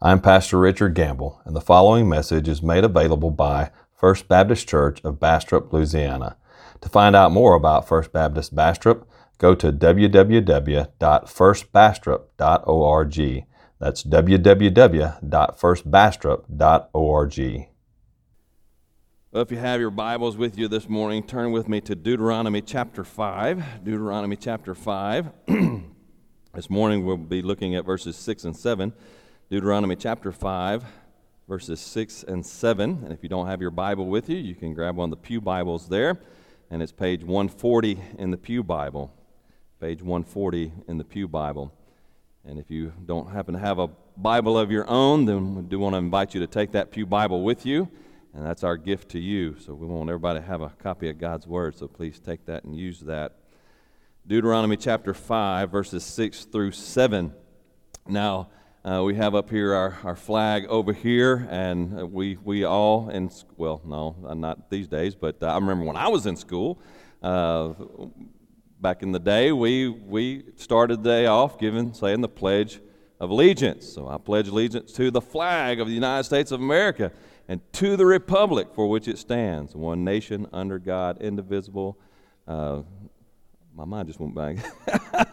I'm Pastor Richard Gamble, and the following message is made available by First Baptist Church of Bastrop, Louisiana. To find out more about First Baptist Bastrop, go to www.firstbastrop.org. That's www.firstbastrop.org. Well, if you have your Bibles with you this morning, turn with me to Deuteronomy chapter 5. Deuteronomy chapter 5. this morning we'll be looking at verses 6 and 7. Deuteronomy chapter 5, verses 6 and 7. And if you don't have your Bible with you, you can grab one of the Pew Bibles there. And it's page 140 in the Pew Bible. Page 140 in the Pew Bible. And if you don't happen to have a Bible of your own, then we do want to invite you to take that Pew Bible with you. And that's our gift to you. So we want everybody to have a copy of God's Word. So please take that and use that. Deuteronomy chapter 5, verses 6 through 7. Now, uh, we have up here our, our flag over here, and we, we all, in, well, no, uh, not these days, but uh, I remember when I was in school, uh, back in the day, we, we started the day off giving, saying the Pledge of Allegiance. So I pledge allegiance to the flag of the United States of America and to the republic for which it stands, one nation under God, indivisible. Uh, my mind just went blank.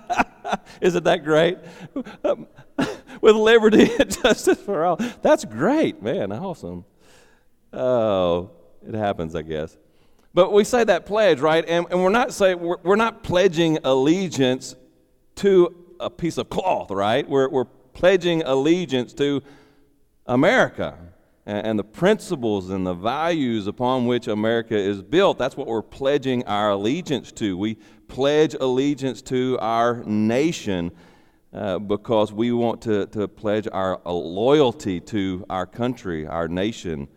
Isn't that great? With liberty and justice for all. That's great, man. Awesome. Oh, it happens, I guess. But we say that pledge, right? And, and we're not saying we're, we're not pledging allegiance to a piece of cloth, right? We're, we're pledging allegiance to America and, and the principles and the values upon which America is built. That's what we're pledging our allegiance to. We pledge allegiance to our nation uh, because we want to, to pledge our loyalty to our country, our nation,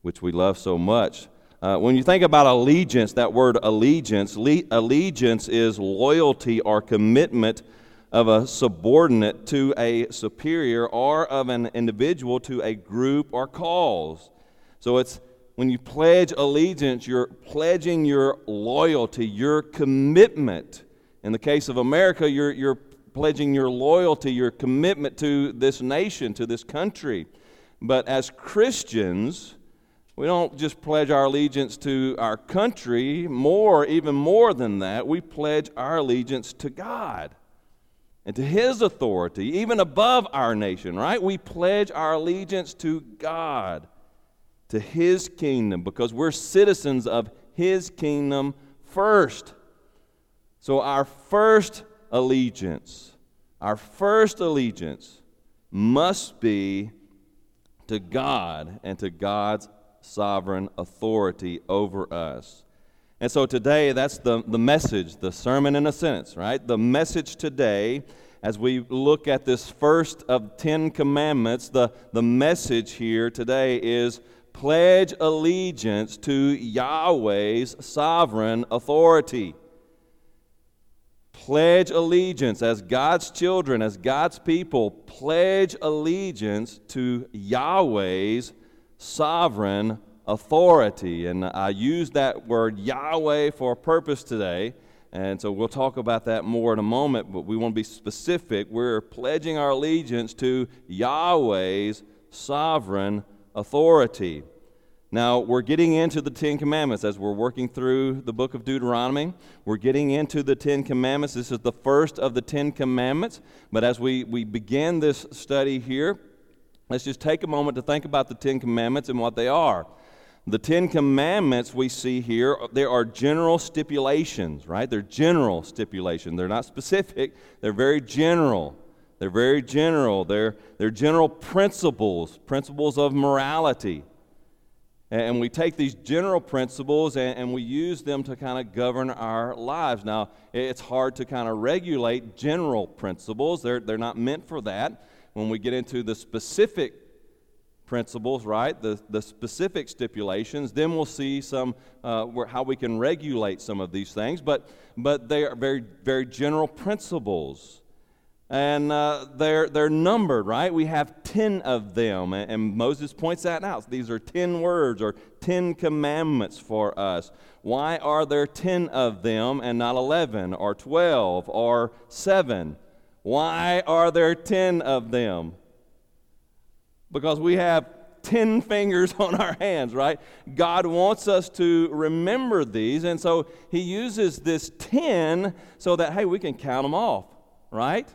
which we love so much. Uh, when you think about allegiance, that word allegiance, le- allegiance is loyalty or commitment of a subordinate to a superior or of an individual to a group or cause. So it's when you pledge allegiance, you're pledging your loyalty, your commitment. In the case of America, you're, you're pledging your loyalty, your commitment to this nation, to this country. But as Christians, we don't just pledge our allegiance to our country, more, even more than that, we pledge our allegiance to God and to His authority, even above our nation, right? We pledge our allegiance to God, to His kingdom, because we're citizens of His kingdom first. So, our first allegiance, our first allegiance must be to God and to God's sovereign authority over us. And so today, that's the, the message, the sermon in a sentence, right? The message today, as we look at this first of Ten Commandments, the, the message here today is pledge allegiance to Yahweh's sovereign authority pledge allegiance as God's children, as God's people, pledge allegiance to Yahweh's sovereign authority. And I use that word Yahweh for a purpose today. And so we'll talk about that more in a moment, but we want to be specific. We're pledging our allegiance to Yahweh's sovereign authority. Now, we're getting into the Ten Commandments as we're working through the book of Deuteronomy. We're getting into the Ten Commandments. This is the first of the Ten Commandments. But as we, we begin this study here, let's just take a moment to think about the Ten Commandments and what they are. The Ten Commandments we see here, there are general stipulations, right? They're general stipulations. They're not specific, they're very general. They're very general. They're, they're general principles, principles of morality. And we take these general principles and, we use them to kind of govern our lives. Now, it's hard to kind of regulate general principles, they're, they're not meant for that. When we get into the specific principles, right, the, the specific stipulations, then we'll see some uh, where, how we can regulate some of these things. But, but they are very, very general principles and uh, they're, they're numbered, right? We have 10 of them, and, and Moses points that out. These are 10 words or 10 commandments for us. Why are there 10 of them and not 11 or 12 or 7? Why are there 10 of them? because we have 10 fingers on our hands, right? God wants us to remember these, and so He uses this 10 so that, hey, we can count them off, right?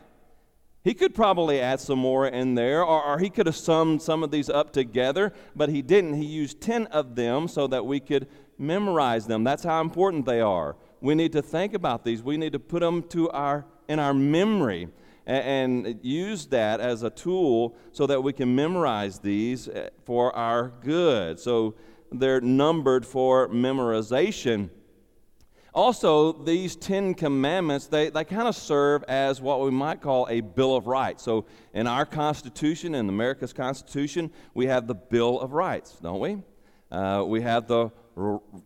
He could probably add some more in there, or, or, he could have summed some of these up together, but he didn't. He used 10 of them so that we could memorize them. That's how important they are. We need to think about these. We need to put them to our, in our memory and, and use that as a tool so that we can memorize these eh, for our good. So they're numbered for memorization. Also, these Ten Commandments, they, they kind of serve as what we might call a Bill of Rights. So, in our Constitution, in America's Constitution, we have the Bill of Rights, don't we? Uh, we have the,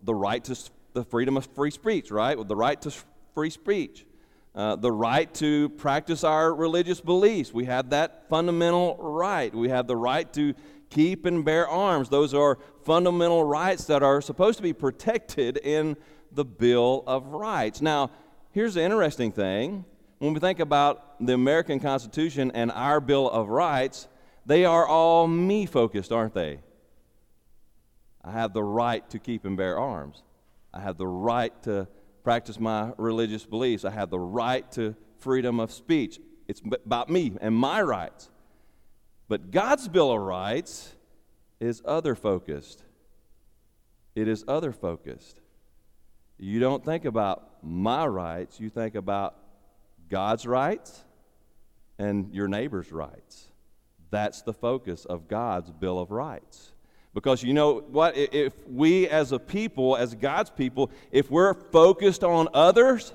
the right to the freedom of free speech, right? The right to free speech. Uh, the right to practice our religious beliefs. We have that fundamental right. We have the right to keep and bear arms. Those are fundamental rights that are supposed to be protected in the Bill of Rights. Now, here's the interesting thing when we think about the American Constitution and our Bill of Rights, they are all me focused, aren't they? I have the right to keep and bear arms. I have the right to practice my religious beliefs. I have the right to freedom of speech. It's about me and my rights. But God's Bill of Rights is other focused. It is other focused. You don't think about my rights, you think about God's rights and your neighbor's rights. That's the focus of God's Bill of Rights. Because you know what? If we as a people, as God's people, if we're focused on others,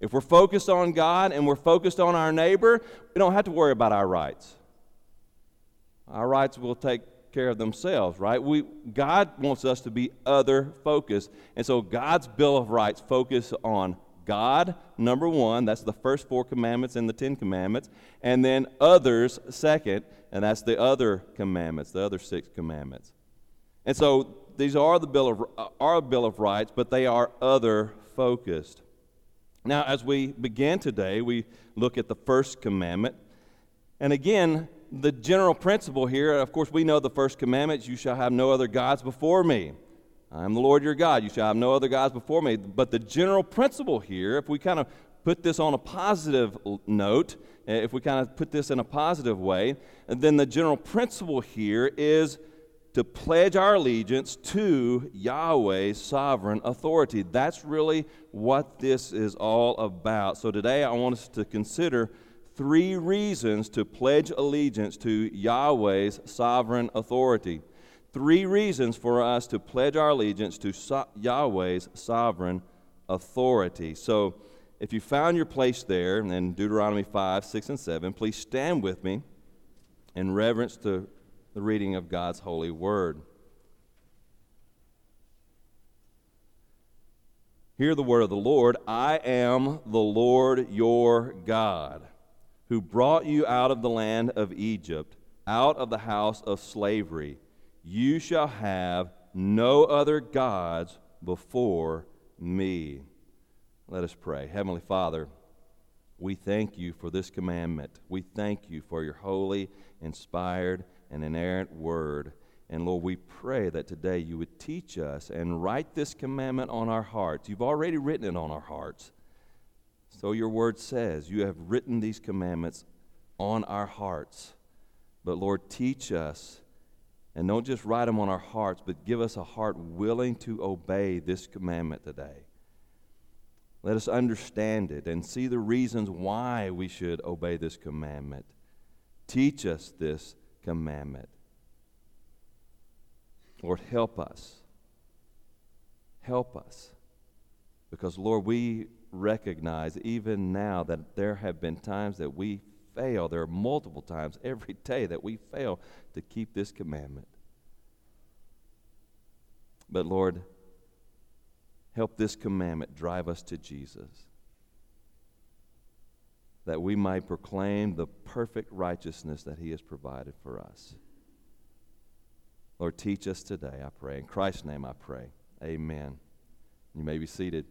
if we're focused on God and we're focused on our neighbor, we don't have to worry about our rights. Our rights will take care of themselves, right? We, God wants us to be other focused. And so God's Bill of Rights focus on God, number one, that's the first four commandments and the Ten Commandments, and then others, second, and that's the other commandments, the other six commandments. And so these are the Bill of, uh, our Bill of Rights, but they are other focused. Now, as we begin today, we look at the first commandment. And again, the general principle here, of course, we know the first commandment you shall have no other gods before me. I am the Lord your God. You shall have no other gods before me. But the general principle here, if we kind of put this on a positive note, eh, if we kind of put this in a positive way, then the general principle here is to pledge our allegiance to Yahweh's sovereign authority. That's really what this is all about. So today I want us to consider three reasons to pledge allegiance to Yahweh's sovereign authority. Three reasons for us to pledge our allegiance to so- Yahweh's sovereign authority. So, if you found your place there in Deuteronomy 5, 6, and 7, please stand with me in reverence to the reading of God's holy word. Hear the word of the Lord I am the Lord your God who brought you out of the land of Egypt, out of the house of slavery. You shall have no other gods before me. Let us pray. Heavenly Father, we thank you for this commandment. We thank you for your holy, inspired, and inerrant word. And Lord, we pray that today you would teach us and write this commandment on our hearts. You've already written it on our hearts. So your word says, You have written these commandments on our hearts. But Lord, teach us, and don't just write them on our hearts, but give us a heart willing to obey this commandment today. Let us understand it and see the reasons why we should obey this commandment. Teach us this commandment. Lord, help us. Help us. Because, Lord, we recognize even now that there have been times that we fail. There are multiple times every day that we fail to keep this commandment. But Lord, help this commandment drive us to Jesus, that we might proclaim the perfect righteousness that He has provided for us. Lord, teach us today, I pray. In Christ's name I pray. Amen. You may be seated.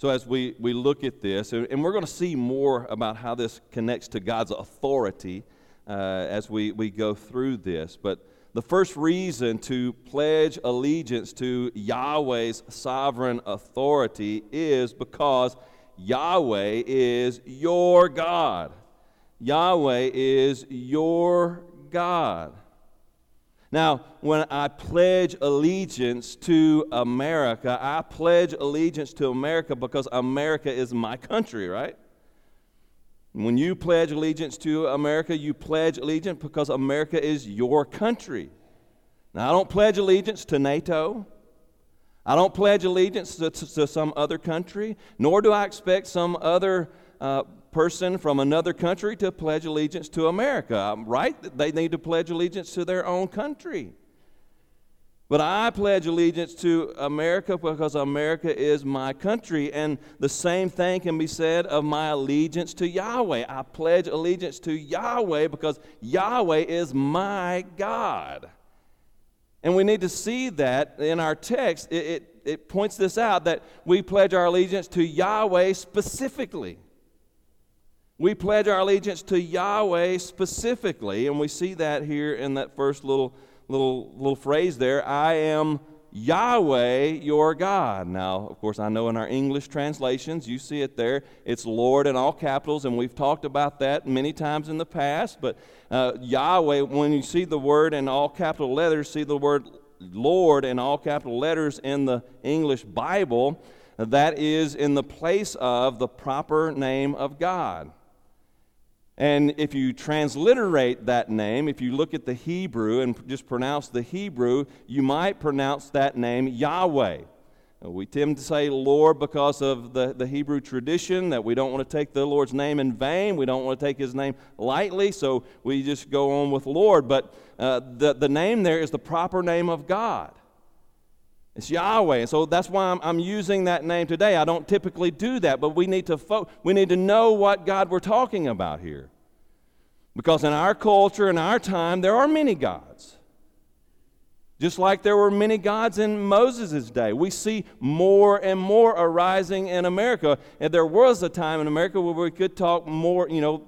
So, as we, we look at this, and we're going to see more about how this connects to God's authority uh, as we, we go through this. But the first reason to pledge allegiance to Yahweh's sovereign authority is because Yahweh is your God. Yahweh is your God. Now, when I pledge allegiance to America, I pledge allegiance to America because America is my country, right? When you pledge allegiance to America, you pledge allegiance because America is your country. Now, I don't pledge allegiance to NATO. I don't pledge allegiance to, to, to some other country, nor do I expect some other uh, person from another country to pledge allegiance to America, right? They need to pledge allegiance to their own country. But I pledge allegiance to America because America is my country. And the same thing can be said of my allegiance to Yahweh. I pledge allegiance to Yahweh because Yahweh is my God. And we need to see that in our text. It, it, it points this out that we pledge our allegiance to Yahweh specifically. We pledge our allegiance to Yahweh specifically, and we see that here in that first little little little phrase there. I am Yahweh your God. Now, of course, I know in our English translations you see it there. It's Lord in all capitals, and we've talked about that many times in the past. But uh, Yahweh, when you see the word in all capital letters, see the word Lord in all capital letters in the English Bible, that is in the place of the proper name of God. And if you transliterate that name, if you look at the Hebrew and just pronounce the Hebrew, you might pronounce that name Yahweh. We tend to say Lord because of the, the Hebrew tradition that we don't want to take the Lord's name in vain. We don't want to take his name lightly, so we just go on with Lord. But uh, the, the name there is the proper name of God. It's Yahweh. And so that's why I'm, I'm, using that name today. I don't typically do that, but we need to fo- we need to know what God we're talking about here. Because in our culture, in our time, there are many gods. Just like there were many gods in Moses' day. We see more and more arising in America. And there was a time in America where we could talk more, you know,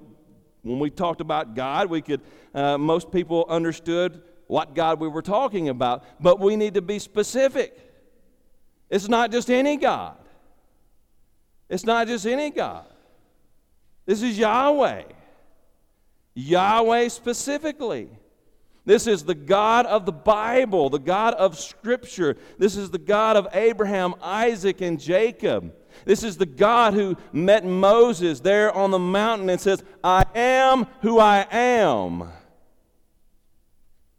when we talked about God, we could, uh, most people understood what God we were talking about, but we need to be specific. It's not just any God. It's not just any God. This is Yahweh. Yahweh specifically. This is the God of the Bible, the God of Scripture. This is the God of Abraham, Isaac, and Jacob. This is the God who met Moses there on the mountain and says, I am who I am.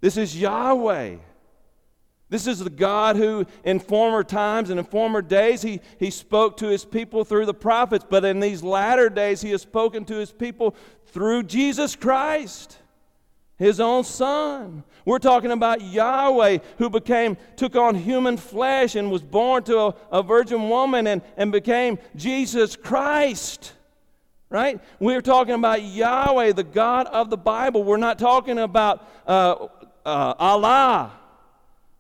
This is Yahweh. This is the God who, in former times and in former days, he, he spoke to his people through the prophets, but in these latter days, he has spoken to his people through Jesus Christ, his own Son. We're talking about Yahweh who became, took on human flesh and was born to a, a virgin woman and, and became Jesus Christ right? We're talking about Yahweh, the God of the Bible. We're not talking about uh, uh, Allah.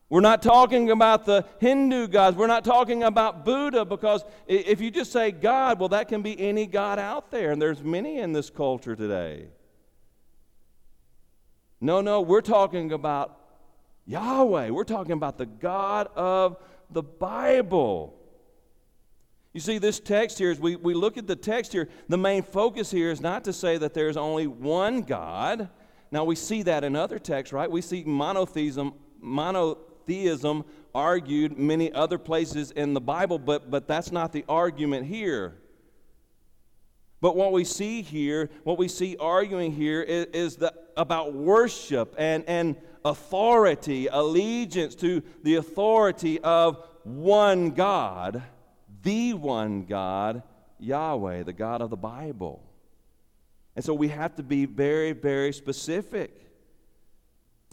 We're not talking about the Hindu gods. We're not talking about Buddha because if you just say God, well, that can be any God out there, and there's many in this culture today. No, no, we're talking about Yahweh. We're talking about the God of the Bible. You see, this text here, as we, we look at the text here, the main focus here is not to say that there's only one God. Now, we see that in other texts, right? We see monotheism, monotheism argued many other places in the Bible, but, but that's not the argument here. But what we see here, what we see arguing here is, is the, about worship and, and authority, allegiance to the authority of one God, the one God, Yahweh, the God of the Bible. And so we have to be very, very specific.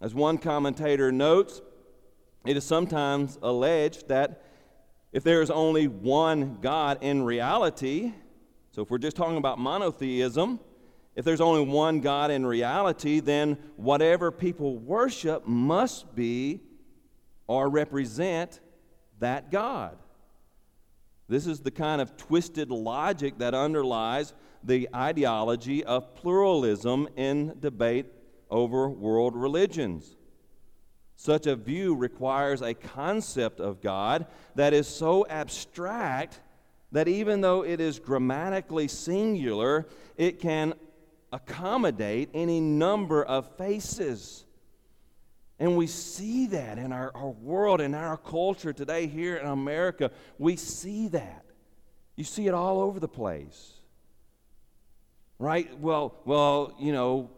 As one commentator notes, it is sometimes alleged that if there is only one God in reality, so if we're just talking about monotheism, if there's only one God in reality, then whatever people worship must be or represent that God. This is the kind of twisted logic that underlies the ideology of pluralism in debate over world religions. Such a view requires a concept of God that is so abstract that even though it is grammatically singular, it can accommodate any number of faces. And we see that in our, our world in our culture today here in America. We see that. You see it all over the place. Right? Well, well, you know,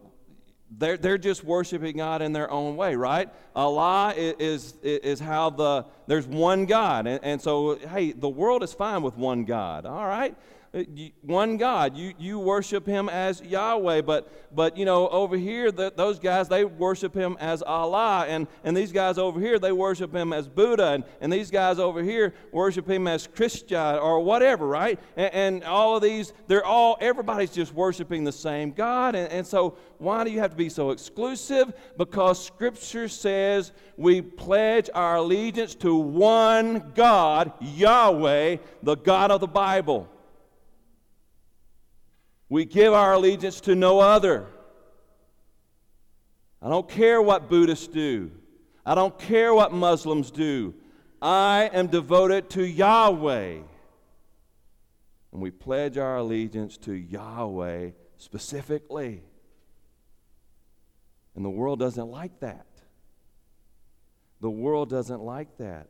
they're, they're just worshiping God in their own way, right? Allah is, is, how the, there's one God. And, and so, hey, the world is fine with one God, all right? Uh, one God. You, you worship him as Yahweh, but, but you know, over here, the, those guys, they worship him as Allah, and, and these guys over here, they worship him as Buddha, and, and these guys over here worship him as Christian or whatever, right? And, and all of these, they're all, everybody's just worshiping the same God, and, and so why do you have to be so exclusive? Because Scripture says we pledge our allegiance to one God, Yahweh, the God of the Bible. We give our allegiance to no other. I don't care what Buddhists do. I don't care what Muslims do. I am devoted to Yahweh. And we pledge our allegiance to Yahweh specifically. And the world doesn't like that. The world doesn't like that.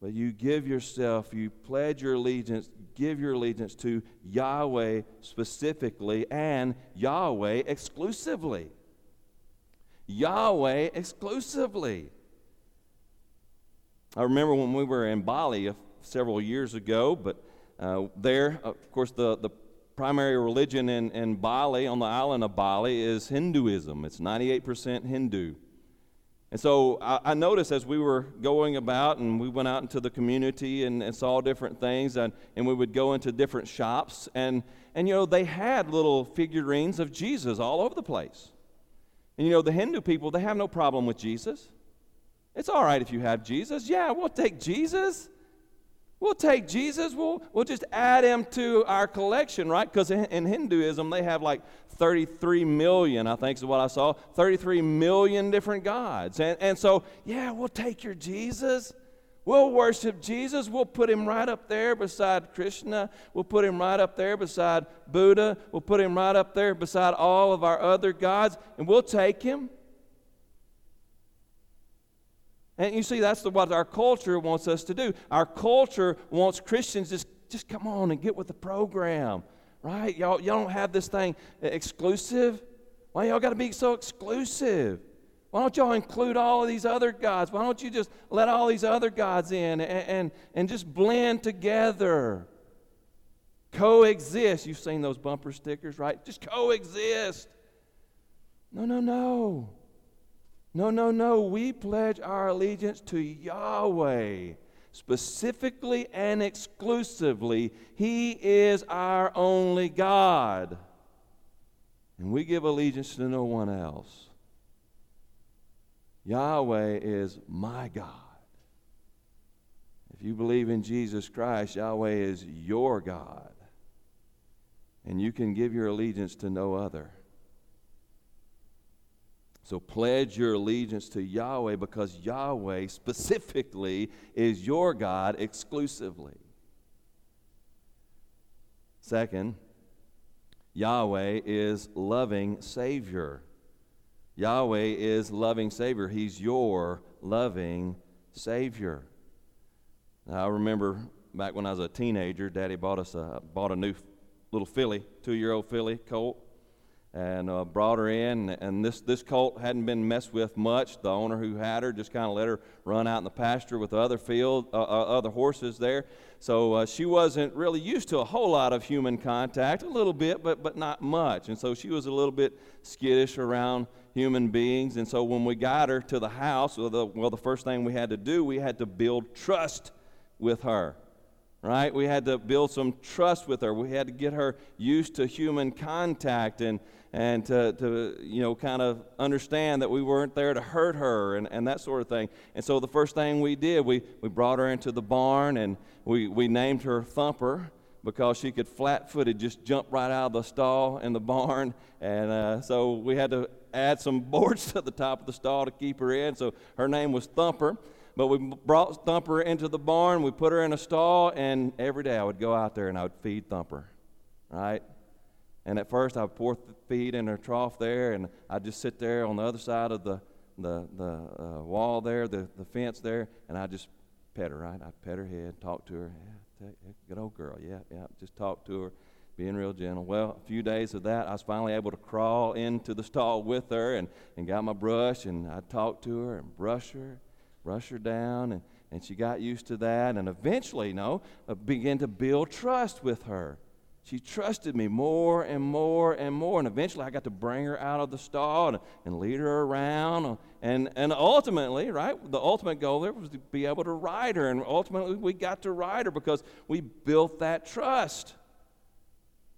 But you give yourself, you pledge your allegiance, give your allegiance to Yahweh specifically and Yahweh exclusively. Yahweh exclusively. I remember when we were in Bali several years ago, but uh, there, of course, the, the primary religion in, in Bali, on the island of Bali, is Hinduism. It's 98% Hindu. And so I, I, noticed as we were going about and we went out into the community and, and saw different things, and, and we would go into different shops, and, and you know, they had little figurines of Jesus all over the place. And you know, the Hindu people, they have no problem with Jesus. It's all right if you have Jesus. Yeah, we'll take Jesus. We'll take Jesus, we'll, we'll just add him to our collection, right? Because in, in, Hinduism, they have like 33 million, I think is what I saw, 33 million different gods. And, and so, yeah, we'll take your Jesus. We'll worship Jesus. We'll put him right up there beside Krishna. We'll put him right up there beside Buddha. We'll put him right up there beside all of our other gods, and we'll take him. And you see, that's the, what our culture wants us to do. Our culture wants Christians just, just come on and get with the program, right? Y'all, y'all don't have this thing exclusive. Why y'all got to be so exclusive? Why don't y'all include all of these other gods? Why don't you just let all these other gods in and, and, and just blend together? Coexist. You've seen those bumper stickers, right? Just coexist. No, no, no. No, no, no. We pledge our allegiance to Yahweh specifically and exclusively. He is our only God. And we give allegiance to no one else. Yahweh is my God. If you believe in Jesus Christ, Yahweh is your God. And you can give your allegiance to no other. So pledge your allegiance to Yahweh because Yahweh specifically is your God exclusively. Second, Yahweh is loving Savior. Yahweh is loving Savior. He's your loving Savior. Now, I remember back when I was a teenager, Daddy bought us a, bought a new little filly, two year old filly colt and uh, brought her in. And this, this colt hadn't been messed with much. The owner who had her just kind of let her run out in the pasture with other field, uh, uh, other horses there. So uh, she wasn't really used to a whole lot of human contact, a little bit, but, but not much. And so she was a little bit skittish around human beings. And so when we got her to the house, well the, well, the first thing we had to do, we had to build trust with her. right? We had to build some trust with her. We had to get her used to human contact and, and to, to you know, kind of understand that we weren't there to hurt her and, and that sort of thing. And so the first thing we did, we, we brought her into the barn and we, we named her Thumper because she could flat footed just jump right out of the stall in the barn. And uh, so we had to add some boards to the top of the stall to keep her in. So her name was Thumper. But we brought Thumper into the barn, we put her in a stall, and every day I would go out there and I would feed Thumper, right? And at first I would pour feed in her trough there, and I'd just sit there on the other side of the, the, the uh, wall there, the, the fence there, and I'd just pet her, right? I'd pet her head, talk to her. Yeah, good old girl, yeah, yeah. Just talk to her, being real gentle. Well, a few days of that, I was finally able to crawl into the stall with her and, and got my brush, and I'd talk to her and brush her brush her down, and, and she got used to that. And eventually, you know, uh, began to build trust with her. She trusted me more and more and more. And eventually, I got to bring her out of the stall and, and lead her around. And, and ultimately, right, the ultimate goal there was to be able to ride her. And ultimately, we got to ride her because we built that trust.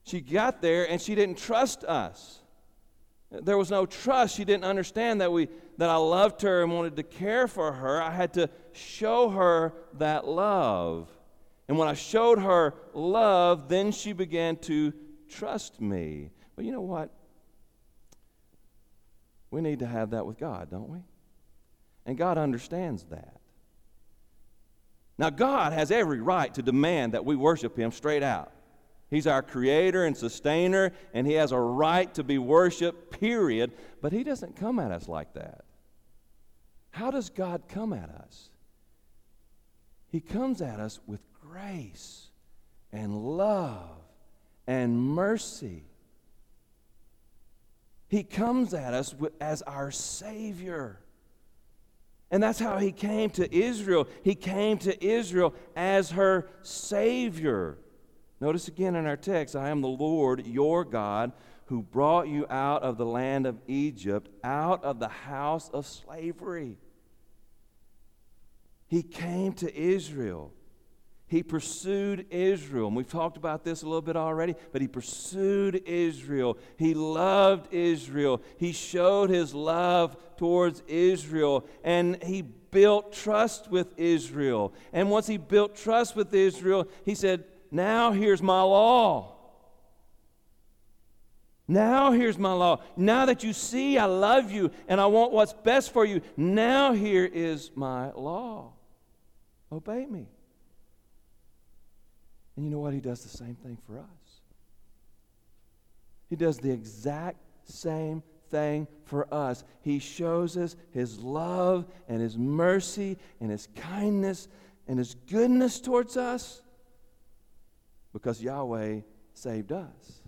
She got there and she didn't trust us. There was no trust. She didn't understand that, we, that I loved her and wanted to care for her. I had to show her that love. And when I showed her love, then she began to trust me. But you know what? We need to have that with God, don't we? And God understands that. Now, God has every right to demand that we worship Him straight out. He's our creator and sustainer, and He has a right to be worshiped, period. But He doesn't come at us like that. How does God come at us? He comes at us with grace and love and mercy. He comes at us as our Savior. And that's how He came to Israel. He came to Israel as her Savior. Notice again in our text I am the Lord your God who brought you out of the land of Egypt, out of the house of slavery. He came to Israel. He pursued Israel. And we've talked about this a little bit already, but he pursued Israel. He loved Israel. He showed his love towards Israel. And he built trust with Israel. And once he built trust with Israel, he said, now here's my law. Now here's my law. Now that you see I love you and I want what's best for you, now here is my law. Obey me. And you know what? He does the same thing for us. He does the exact same thing for us. He shows us his love and his mercy and his kindness and his goodness towards us because Yahweh saved us.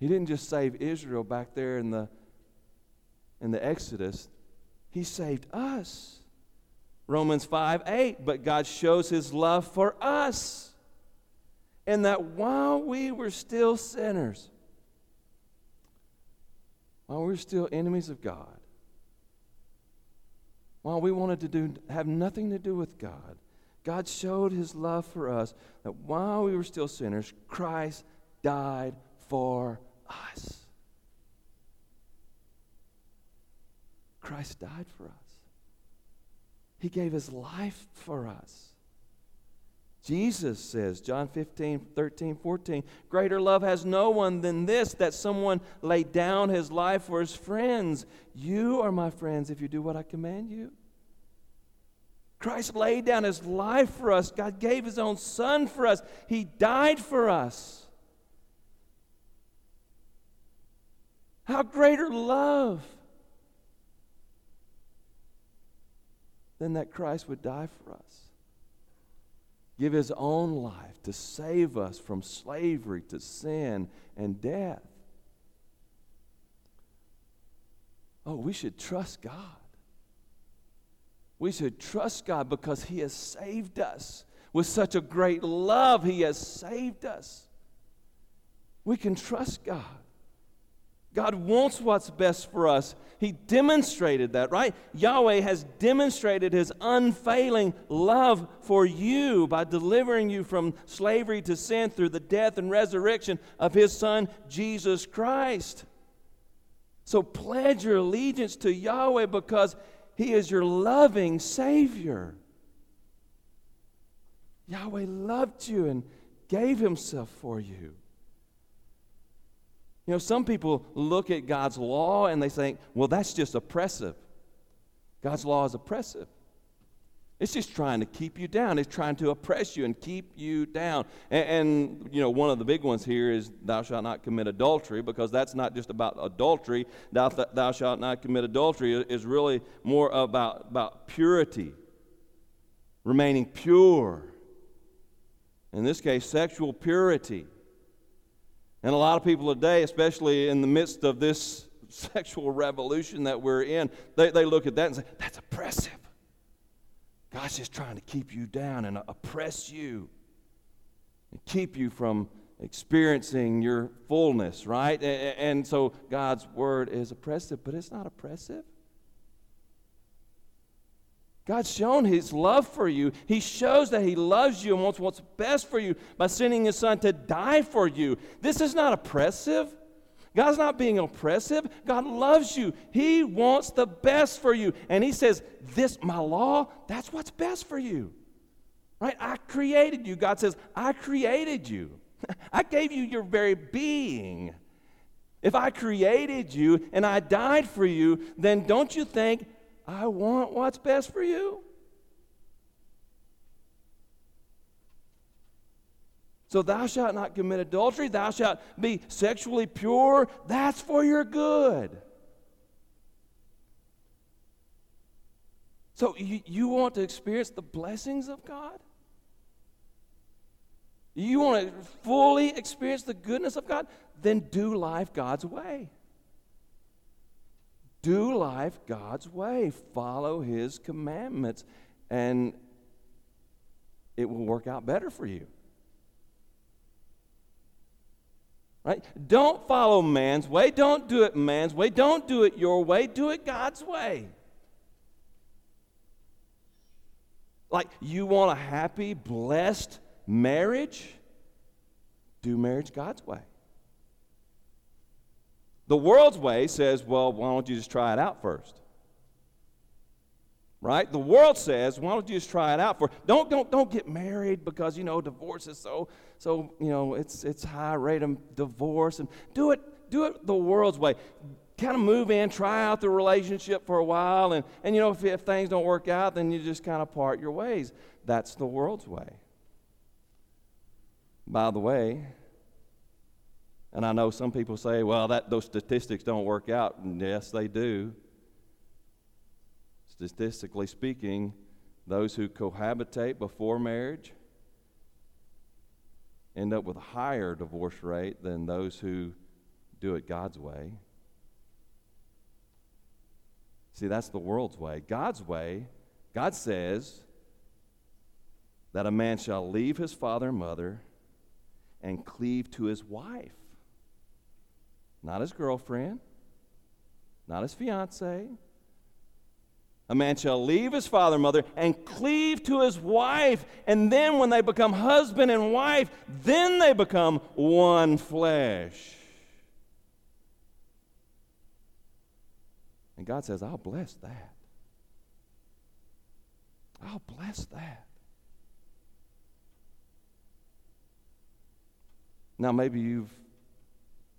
He didn't just save Israel back there in the, in the Exodus, He saved us. Romans 5 8, but God shows His love for us. And that while we were still sinners, while we were still enemies of God, while we wanted to do, have nothing to do with God, God showed his love for us that while we were still sinners, Christ died for us. Christ died for us. He gave his life for us. Jesus says, John 15, 13, 14, greater love has no one than this, that someone laid down his life for his friends. You are my friends if you do what I command you. Christ laid down his life for us. God gave his own son for us. He died for us. How greater love than that Christ would die for us? Give his own life to save us from slavery to sin and death. Oh, we should trust God. We should trust God because He has saved us. With such a great love, He has saved us. We can trust God. God wants what's best for us. He demonstrated that, right? Yahweh has demonstrated his unfailing love for you by delivering you from slavery to sin through the death and resurrection of his son, Jesus Christ. So pledge your allegiance to Yahweh because he is your loving Savior. Yahweh loved you and gave himself for you. You know, some people look at God's law and they think, well, that's just oppressive. God's law is oppressive. It's just trying to keep you down. It's trying to oppress you and keep you down. And, and, you know, one of the big ones here is thou shalt not commit adultery because that's not just about adultery. Thou, thou shalt not commit adultery is really more about, about purity, remaining pure. In this case, sexual purity. And a lot of people today, especially in the midst of this sexual revolution that we're in, they, they look at that and say, that's oppressive. God's just trying to keep you down and oppress you and keep you from experiencing your fullness, right? And, and so God's word is oppressive, but it's not oppressive. God's shown his love for you. He shows that he loves you and wants what's best for you by sending his son to die for you. This is not oppressive. God's not being oppressive. God loves you. He wants the best for you. And he says, This, my law, that's what's best for you. Right? I created you. God says, I created you. I gave you your very being. If I created you and I died for you, then don't you think I want what's best for you. So, thou shalt not commit adultery, thou shalt be sexually pure. That's for your good. So, you, you want to experience the blessings of God? You want to fully experience the goodness of God? Then do life God's way. Do life God's way, follow His commandments, and it will work out better for you. Right? Don't follow man's way. Don't do it man's way. Don't do it your way. Do it God's way. Like you want a happy, blessed marriage? Do marriage God's way. The world's way says, well, why don't you just try it out first? Right? The world says, why don't you just try it out for? Don't don't don't get married because you know divorce is so so you know it's it's high rate of divorce and do it do it the world's way. Kind of move in, try out the relationship for a while, and, and you know if, if things don't work out, then you just kind of part your ways. That's the world's way. By the way, and I know some people say, well, that, those statistics don't work out. And yes, they do. Statistically speaking, those who cohabitate before marriage end up with a higher divorce rate than those who do it God's way. See, that's the world's way. God's way, God says that a man shall leave his father and mother and cleave to his wife not his girlfriend, not his fiance. A man shall leave his father and mother and cleave to his wife, and then when they become husband and wife, then they become one flesh. And God says, I'll bless that. I'll bless that. Now, maybe you've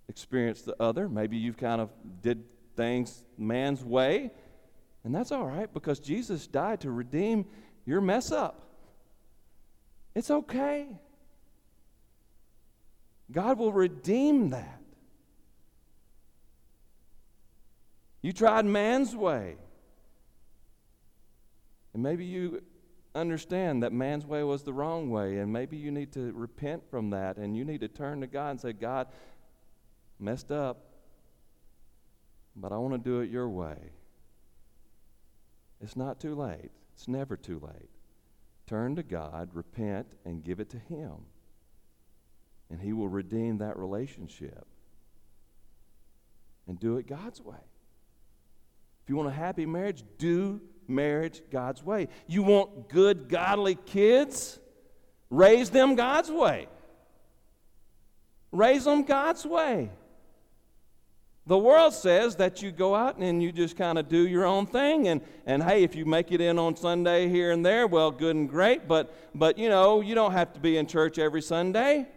experienced the other. Maybe you've kind of did things man's way. And that's all right because Jesus died to redeem your mess up. It's okay. God will redeem that. You tried man's way. And maybe you understand that man's way was the wrong way, and maybe you need to repent from that, and you need to turn to God and say, God, messed up, but I want to do it your way. It's not too late. It's never too late. Turn to God, repent, and give it to Him. And He will redeem that relationship. and do it God's way. If you want a happy marriage, do marriage God's way. You want good, godly kids? Raise them God's way. Raise them God's way. The world says that you go out and you just kind of do your own thing, and, and hey, if you make it in on Sunday here and there, well, good and great, but, but you know, you don't have to be in church every Sunday.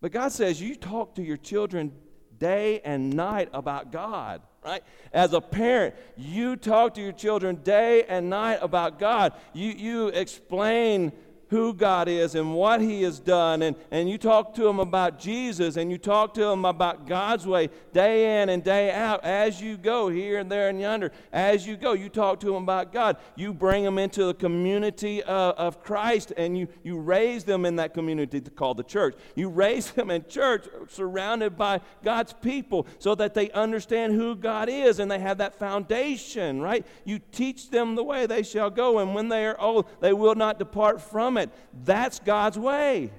But God says you talk to your children day and night about God, right? As a parent, you talk to your children day and night about God. You, you explain who God is and what He has done, and, and you talk to them about Jesus and you talk to them about God's way day in and day out as you go here and there and yonder. As you go, you talk to them about God. You bring them into the community of, of Christ and you, you raise them in that community called the church. You raise them in church surrounded by God's people so that they understand who God is and they have that foundation, right? You teach them the way they shall go, and when they are old, they will not depart from it it. That's God's way.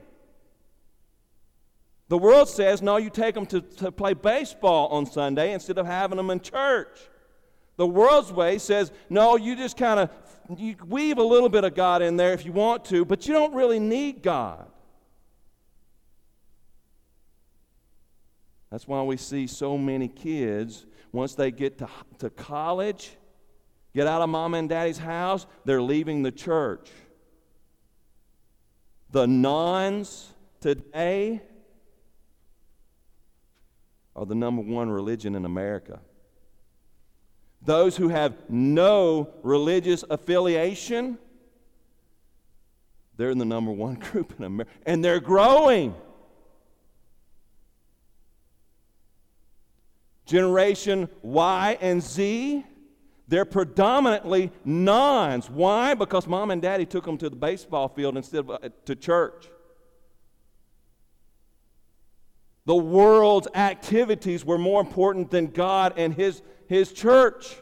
The world says, no, you take them to, to play baseball on Sunday instead of having them in church. The world's way says, no, you just kind of you weave a little bit of God in there if you want to, but you don't really need God. That's why we see so many kids, once they get to, to college, get out of mom and daddy's house, they're leaving the church. The nones today are the number one religion in America. Those who have no religious affiliation, they're in the number one group in America, and they're growing. Generation Y and Z, they're predominantly nones. Why? Because mom and daddy took them to the baseball field instead of uh, to church. The world's activities were more important than God and His, his church.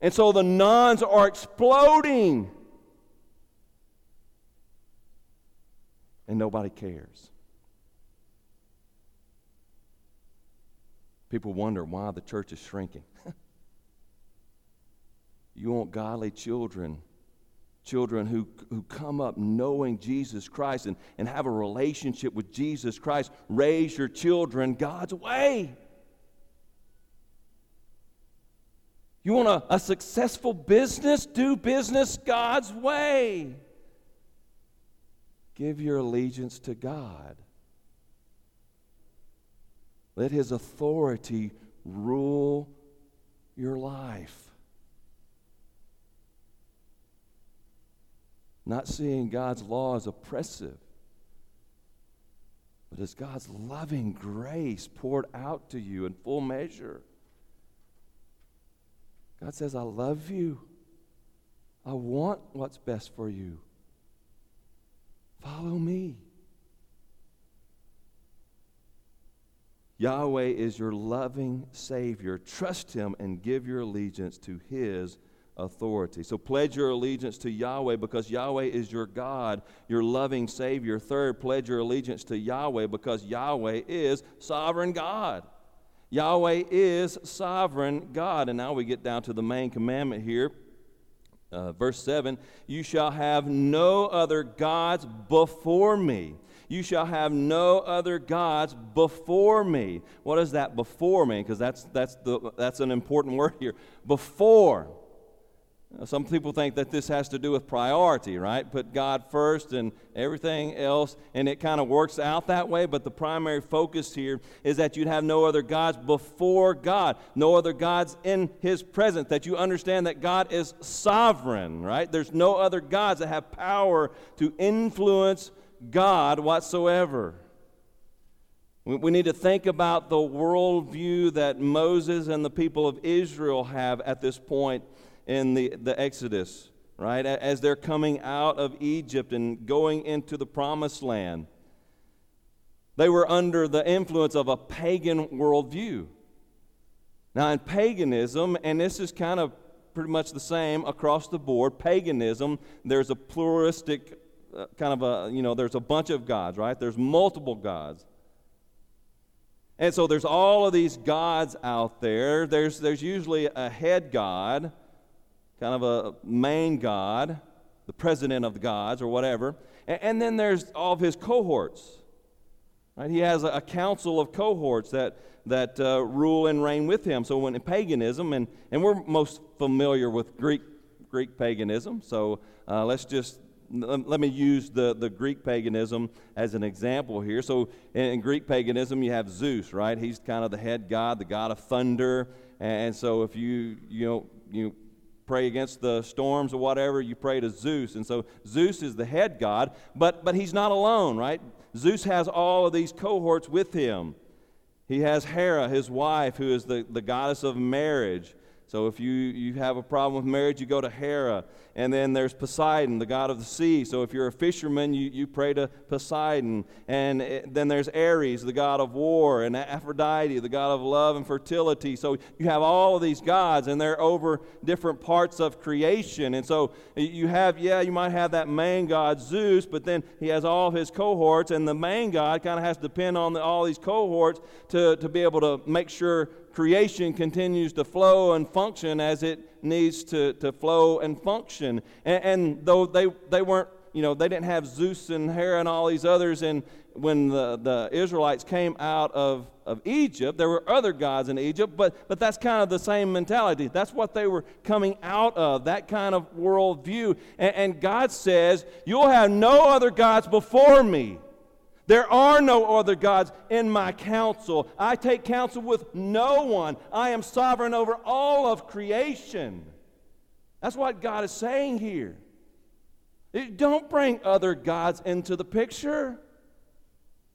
And so the nones are exploding. And nobody cares. People wonder why the church is shrinking. You want godly children, children who, who come up knowing Jesus Christ and, and have a relationship with Jesus Christ. Raise your children God's way. You want a, a successful business? Do business God's way. Give your allegiance to God. Let His authority rule your life. Not seeing God's law as oppressive, but as God's loving grace poured out to you in full measure. God says, I love you. I want what's best for you. Follow me. Yahweh is your loving Savior. Trust Him and give your allegiance to His authority. So pledge your allegiance to Yahweh because Yahweh is your God, your loving Savior. Third, pledge your allegiance to Yahweh because Yahweh is sovereign God. Yahweh is sovereign God. And now we get down to the main commandment here. Uh, verse 7 You shall have no other gods before me. You shall have no other gods before me. What is that before me? Because that's, that's, the, that's an important word here. Before. Some people think that this has to do with priority, right? Put God first and everything else, and it kind of works out that way. But the primary focus here is that you'd have no other gods before God, no other gods in His presence, that you understand that God is sovereign, right? There's no other gods that have power to influence God whatsoever. We need to think about the worldview that Moses and the people of Israel have at this point in the, the Exodus, right? As they're coming out of Egypt and going into the promised land. They were under the influence of a pagan worldview. Now, in paganism, and this is kind of pretty much the same across the board, paganism, there's a pluralistic uh, kind of a, you know, there's a bunch of gods, right? There's multiple gods. And so there's all of these gods out there. There's, there's usually a head god, kind of a main god, the president of the gods or whatever. And, and then there's all of his cohorts. Right? He has a, a council of cohorts that, that uh, rule and reign with him. So when in paganism, and, and we're most familiar with Greek, Greek paganism, so uh, let's just let me use the, the Greek paganism as an example here. So, in, in, Greek paganism, you have Zeus, right? He's kind of the head god, the god of thunder. And so, if you you know you pray against the storms or whatever, you pray to Zeus. And so, Zeus is the head god, but but he's not alone, right? Zeus has all of these cohorts with him. He has Hera, his wife, who is the, the goddess of marriage. So if you, you have a problem with marriage, you go to Hera. And then there's Poseidon, the god of the sea. So if you're a fisherman, you, you pray to Poseidon. And then there's Ares, the god of war, and Aphrodite, the god of love and fertility. So you have all of these gods, and they're over different parts of creation. And so you have, yeah, you might have that main god, Zeus, but then he has all of his cohorts, and the main god kind of has to depend on the, all these cohorts to, to be able to make sure creation continues to flow and function as it needs to, to flow and function. And, and though they, they weren't, you know, they didn't have Zeus and Hera and all these others, and when the, the Israelites came out of, of Egypt, there were other gods in Egypt, but, but that's kind of the same mentality. That's what they were coming out of, that kind of worldview. And, and God says, You'll have no other gods before me. There are no other gods in my counsel. I take counsel with no one. I am sovereign over all of creation. That's what God is saying here. Eh, don't bring other gods into the picture.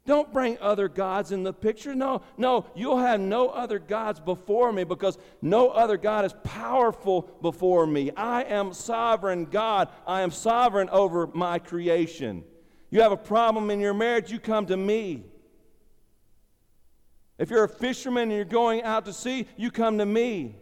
Don't bring other gods in the picture. No, no, you'll have no other gods before me because no other God is powerful before me. I am sovereign God. I am sovereign over my creation. You have a problem in your marriage, you come to me. If you're a fisherman and you're going out to sea, you come to me.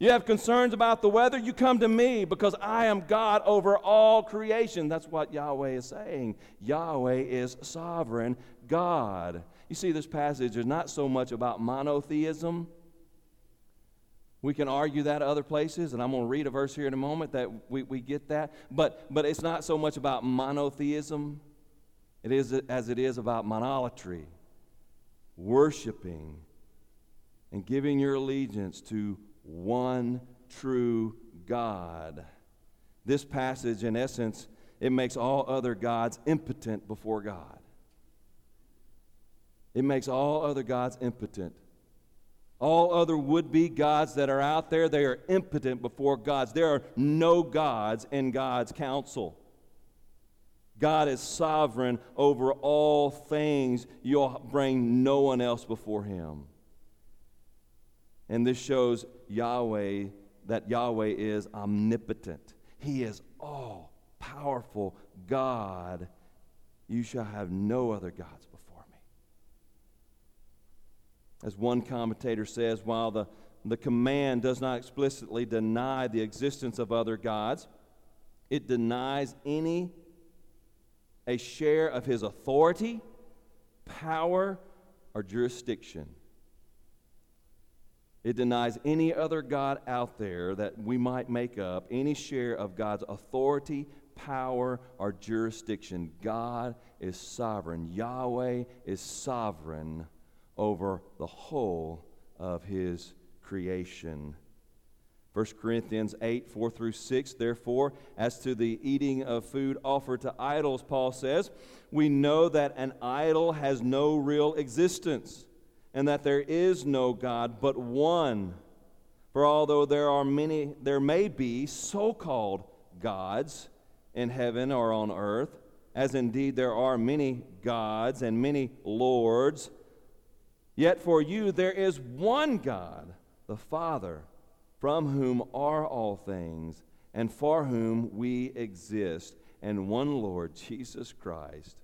You have concerns about the weather, you come to me because I am God over all creation. That's what Yahweh is saying. Yahweh is sovereign God. You see, this passage is not so much about monotheism we can argue that other places, and I'm going to read a verse here in a moment that we, we get that. But, but it's not so much about monotheism it is, as it is about monolatry, worshiping and giving your allegiance to one true God. This passage, in essence, it makes all other gods impotent before God. It makes all other gods impotent all other would be gods that are out there, they are impotent before gods. There are no gods in God's counsel. God is sovereign over all things. You'll bring no one else before him. And this shows Yahweh that Yahweh is omnipotent. He is all powerful God. You shall have no other gods as one commentator says, while the, the command does not explicitly deny the existence of other gods, it denies any a share of his authority, power, or jurisdiction. It denies any other God out there that we might make up any share of God's authority, power, or jurisdiction. God is sovereign. Yahweh is sovereign over the whole of his creation. 1 Corinthians 8, 4 through 6. Therefore, as to the eating of food offered to idols, Paul says, we know that an idol has no real existence, and that there is no God but one. For although there are many, there may be so called gods in heaven or on earth, as indeed there are many gods and many lords, Yet for you there is one God, the Father, from whom are all things, and for whom we exist, and one Lord, Jesus Christ,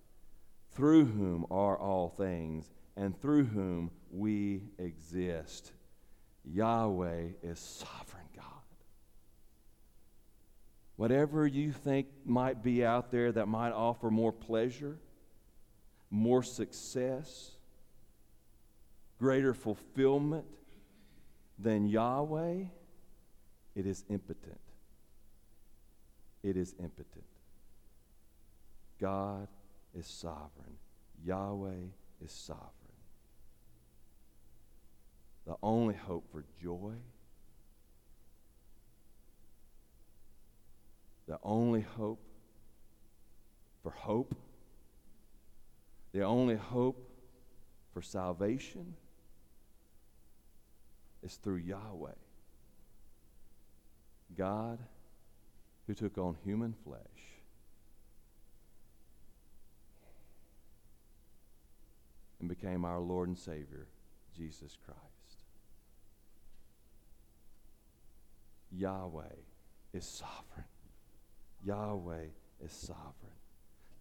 through whom are all things, and through whom we exist. Yahweh is sovereign God. Whatever you think might be out there that might offer more pleasure, more success, greater fulfillment than Yahweh, it is impotent. It is impotent. God is sovereign. Yahweh is sovereign. The only hope for joy, the only hope for hope, the only hope for salvation is through Yahweh. God who took on human flesh. And became our Lord and Savior, Jesus Christ. Yahweh is sovereign. Yahweh is sovereign.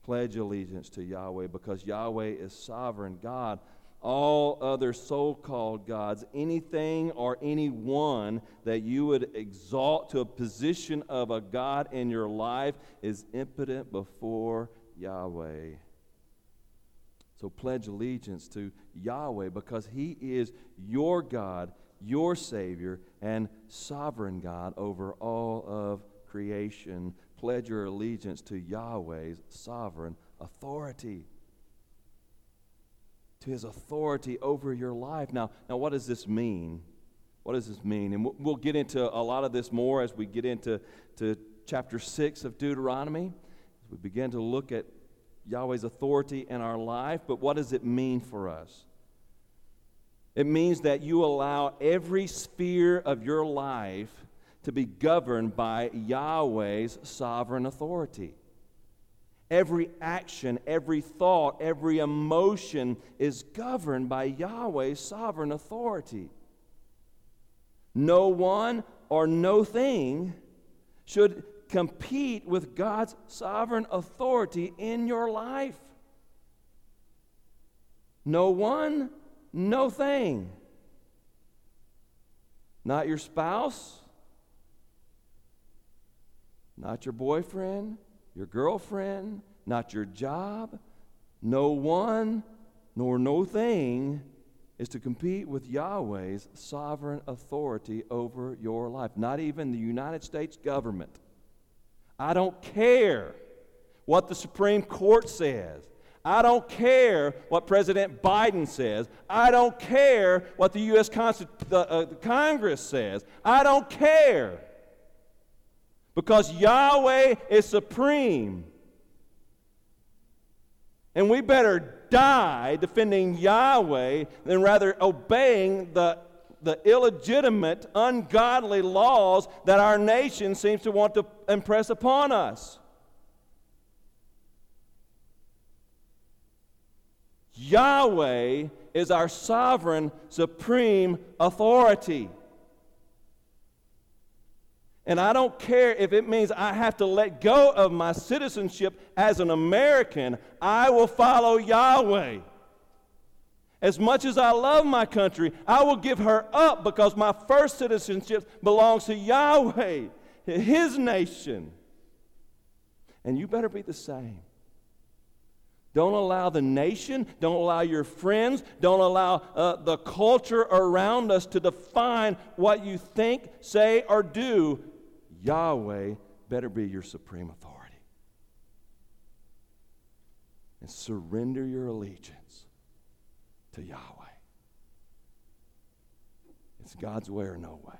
Pledge allegiance to Yahweh because Yahweh is sovereign God all other so called gods, anything or anyone that you would exalt to a position of a God in your life is impotent before Yahweh. So pledge allegiance to Yahweh because He is your God, your Savior, and sovereign God over all of creation. Pledge your allegiance to Yahweh's sovereign authority to his authority over your life. Now, now what does this mean? What does this mean? And we'll, we'll get into a lot of this more as we get into to chapter 6 of Deuteronomy, as we begin to look at Yahweh's authority in our life. But what does it mean for us? It means that you allow every sphere of your life to be governed by Yahweh's sovereign authority. Every action, every thought, every emotion is governed by Yahweh's sovereign authority. No one or no thing should compete with God's sovereign authority in your life. No one, no thing. Not your spouse, not your boyfriend, your girlfriend, not your job. No one nor no thing is to compete with Yahweh's sovereign authority over your life, not even the United States government. I don't care what the Supreme Court says. I don't care what President Biden says. I don't care what the U.S. Const- the, uh, the Congress says. I don't care because Yahweh is supreme. And we better die defending Yahweh than rather obeying the, the illegitimate, ungodly laws that our nation seems to want to impress upon us. Yahweh is our sovereign, supreme authority. And I don't care if it means I have to let go of my citizenship as an American, I will follow Yahweh. As much as I love my country, I will give her up because my first citizenship belongs to Yahweh, His nation. And you better be the same. Don't allow the nation, don't allow your friends, don't allow uh, the culture around us to define what you think, say, or do Yahweh better be your supreme authority. And surrender your allegiance to Yahweh. It's God's way or no way.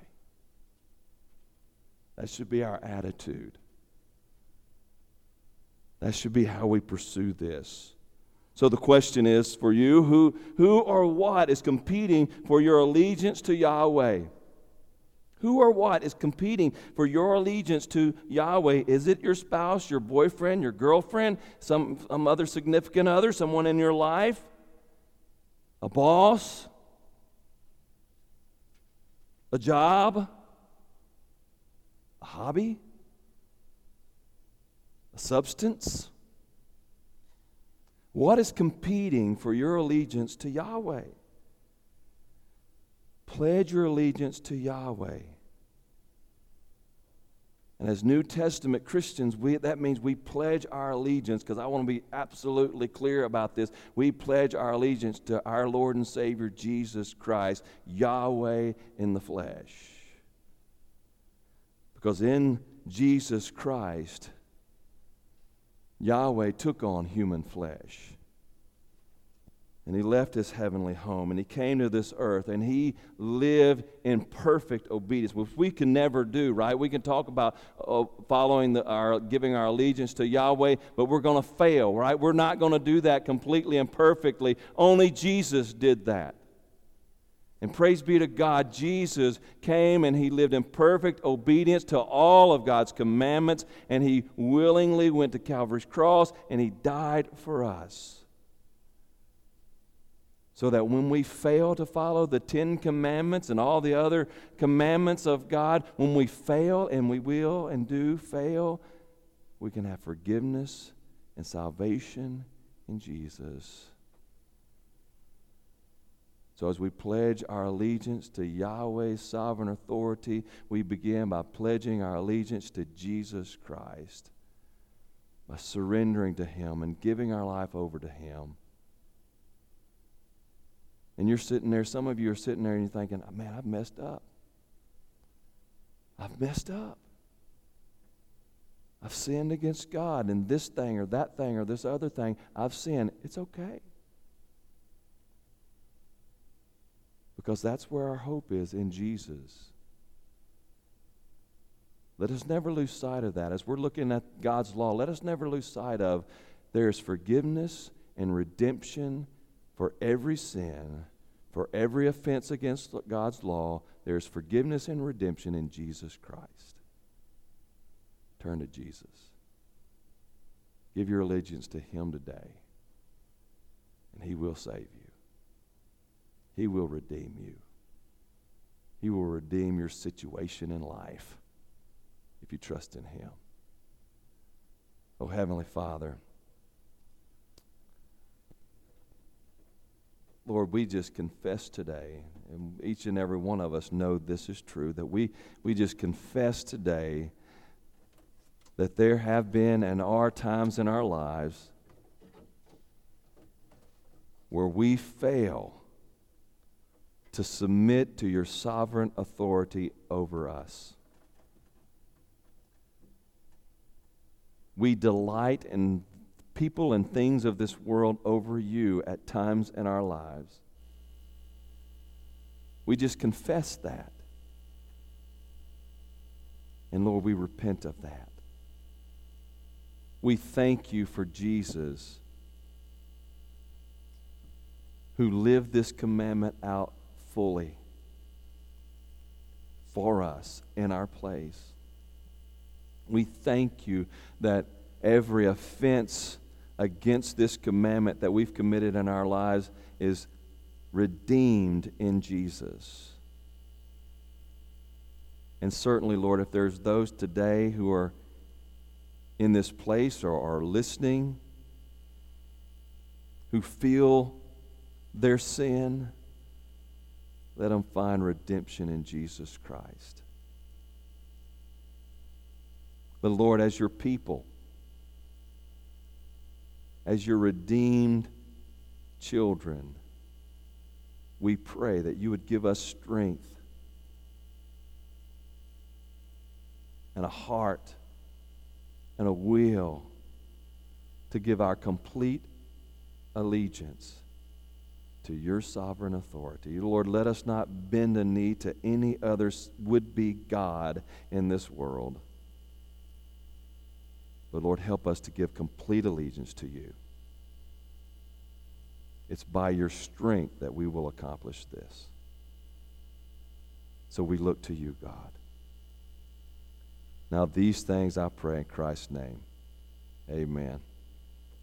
That should be our attitude. That should be how we pursue this. So the question is for you who, who or what is competing for your allegiance to Yahweh? Who or what is competing for your allegiance to Yahweh? Is it your spouse, your boyfriend, your girlfriend, some, some other significant other, someone in your life? A boss? A job? A hobby? A substance? What is competing for your allegiance to Yahweh? Pledge your allegiance to Yahweh. And as New Testament Christians, we, that means we pledge our allegiance, because I want to be absolutely clear about this. We pledge our allegiance to our Lord and Savior Jesus Christ, Yahweh in the flesh. Because in Jesus Christ, Yahweh took on human flesh and he left his heavenly home and he came to this earth and he lived in perfect obedience which we can never do right? We can talk about uh, following the, our giving our allegiance to yahweh but we're going to fail right? We're not going to do that completely and perfectly. Only jesus did that. And praise be to God, Jesus came and he lived in perfect obedience to all of God's commandments, and he willingly went to Calvary's cross and he died for us so that when we fail to follow the Ten Commandments and all the other commandments of God, when we fail, and we will and do fail, we can have forgiveness and salvation in Jesus. So, as we pledge our allegiance to Yahweh's sovereign authority, we begin by pledging our allegiance to Jesus Christ, by surrendering to Him and giving our life over to Him. And you're sitting there, some of you are sitting there and you're thinking, ah, man, I've messed up. I've messed up. I've sinned against God in this thing or that thing or this other thing. I've sinned. It's okay. Because that's where our hope is in Jesus. Let us never lose sight of that. As we're looking at God's law, let us never lose sight of there's forgiveness and redemption for every sin, for every offense against God's law, there is forgiveness and redemption in Jesus Christ. Turn to Jesus. Give your allegiance to Him today, and He will save you. He will redeem you. He will redeem your situation in life if you trust in Him. Oh, Heavenly Father. Lord, we just confess today, and each and every one of us know this is true, that we, we just confess today that there have been and are times in our lives where we fail to submit to your sovereign authority over us. We delight in people and things of this world over you at times in our lives. We just confess that. And Lord, we repent of that. We thank you for Jesus who lived this commandment out fully for us in our place. We thank you that every offense against this commandment that we've committed in our lives is redeemed in Jesus. And certainly, Lord, if there's those today who are in this place or are listening who feel their sin, let them find redemption in Jesus Christ. But Lord, as your people, as your redeemed children, we pray that you would give us strength and a heart and a will to give our complete allegiance to your sovereign authority. Lord, let us not bend a knee to any other would be God in this world. But Lord, help us to give complete allegiance to you. It's by your strength that we will accomplish this. So we look to you, God. Now, these things I pray in Christ's name. Amen.